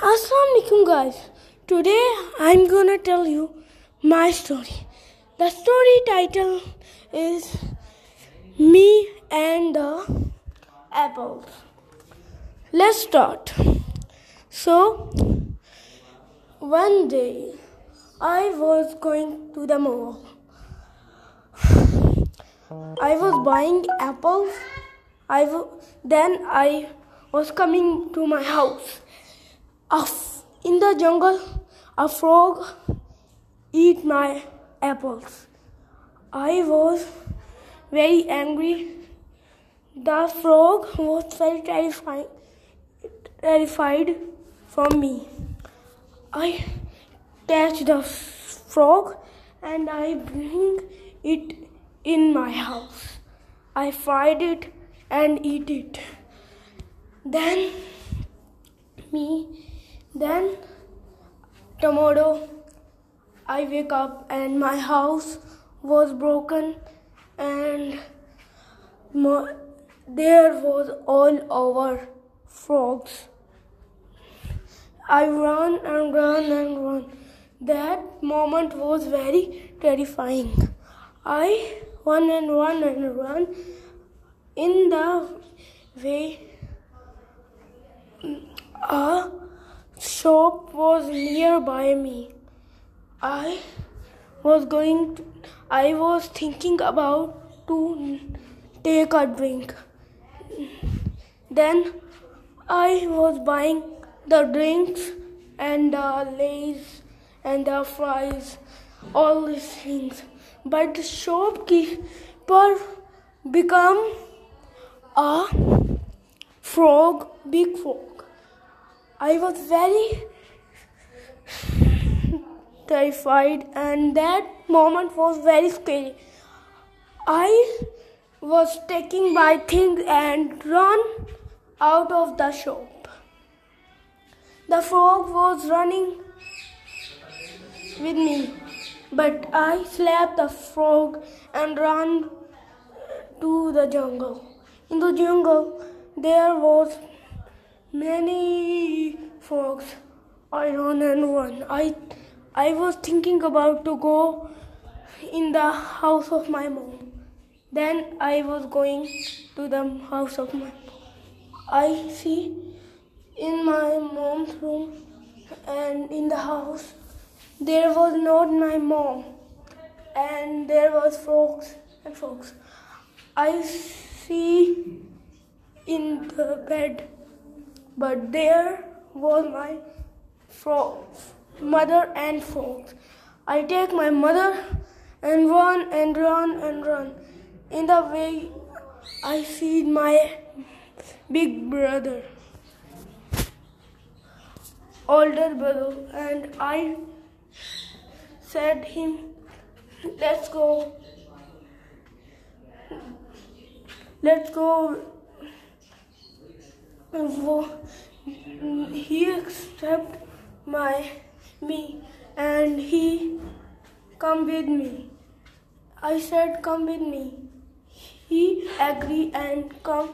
Assalamualaikum guys. Today I'm gonna tell you my story. The story title is Me and the Apples. Let's start. So one day I was going to the mall. I was buying apples. I w- then I was coming to my house. F- in the jungle, a frog eat my apples. I was very angry. The frog was very terrifying, terrified from me. I catch the frog and I bring it in my house. I fried it and eat it. Then me, then tomorrow I wake up and my house was broken and mo- there was all over frogs. I run and run and run. That moment was very terrifying. I run and run and run. In the way, a shop was nearby me. I was going to, I was thinking about to take a drink. Then I was buying the drinks and the lays and the fries, all these things. But the shopkeeper become a frog, big frog. I was very terrified, and that moment was very scary. I was taking my things and run out of the shop. The frog was running with me, but I slapped the frog and ran to the jungle. In the jungle, there was many frogs. I ran and ran. I, I was thinking about to go in the house of my mom. Then I was going to the house of my mom. I see in my mom's room and in the house there was not my mom and there was frogs and frogs. I see in the bed but there was my frog, mother and frogs. I take my mother and run and run and run. In the way, I see my big brother, older brother, and I said him, "Let's go, let's go." He accept my me and he come with me. I said come with me. He agree and come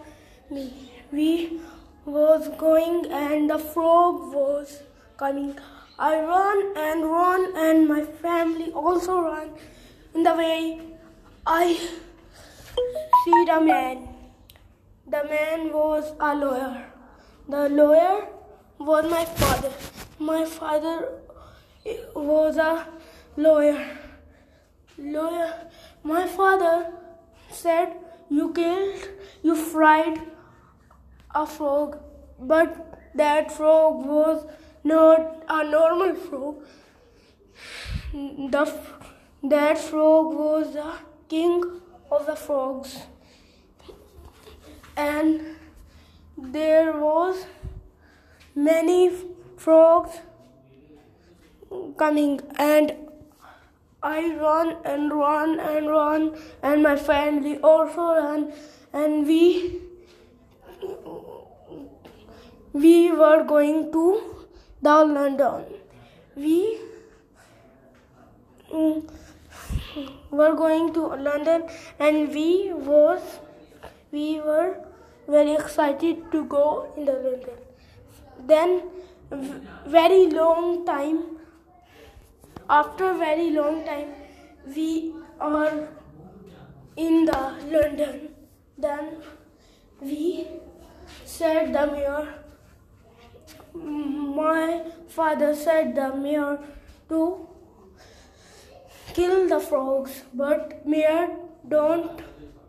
me. We was going and the frog was coming. I run and run and my family also run. In the way I see the man. The man was a lawyer. The lawyer was my father. My father was a lawyer. Lawyer. My father said, You killed, you fried a frog, but that frog was not a normal frog. The, that frog was the king of the frogs. And there was many frogs coming and I run and run and run and my family also run and we we were going to the London. We mm, were going to London and we was we were very excited to go in the London. Then very long time, after very long time, we are in the London. Then we said the mayor. My father said the mayor to kill the frogs, but mayor don't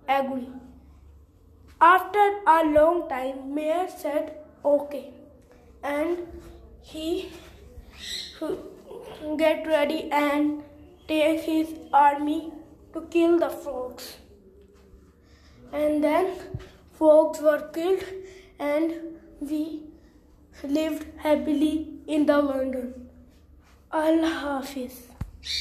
agree. After a long time, mayor said okay, and he get ready and take his army to kill the frogs. And then frogs were killed, and we lived happily in the London. Allah Hafiz.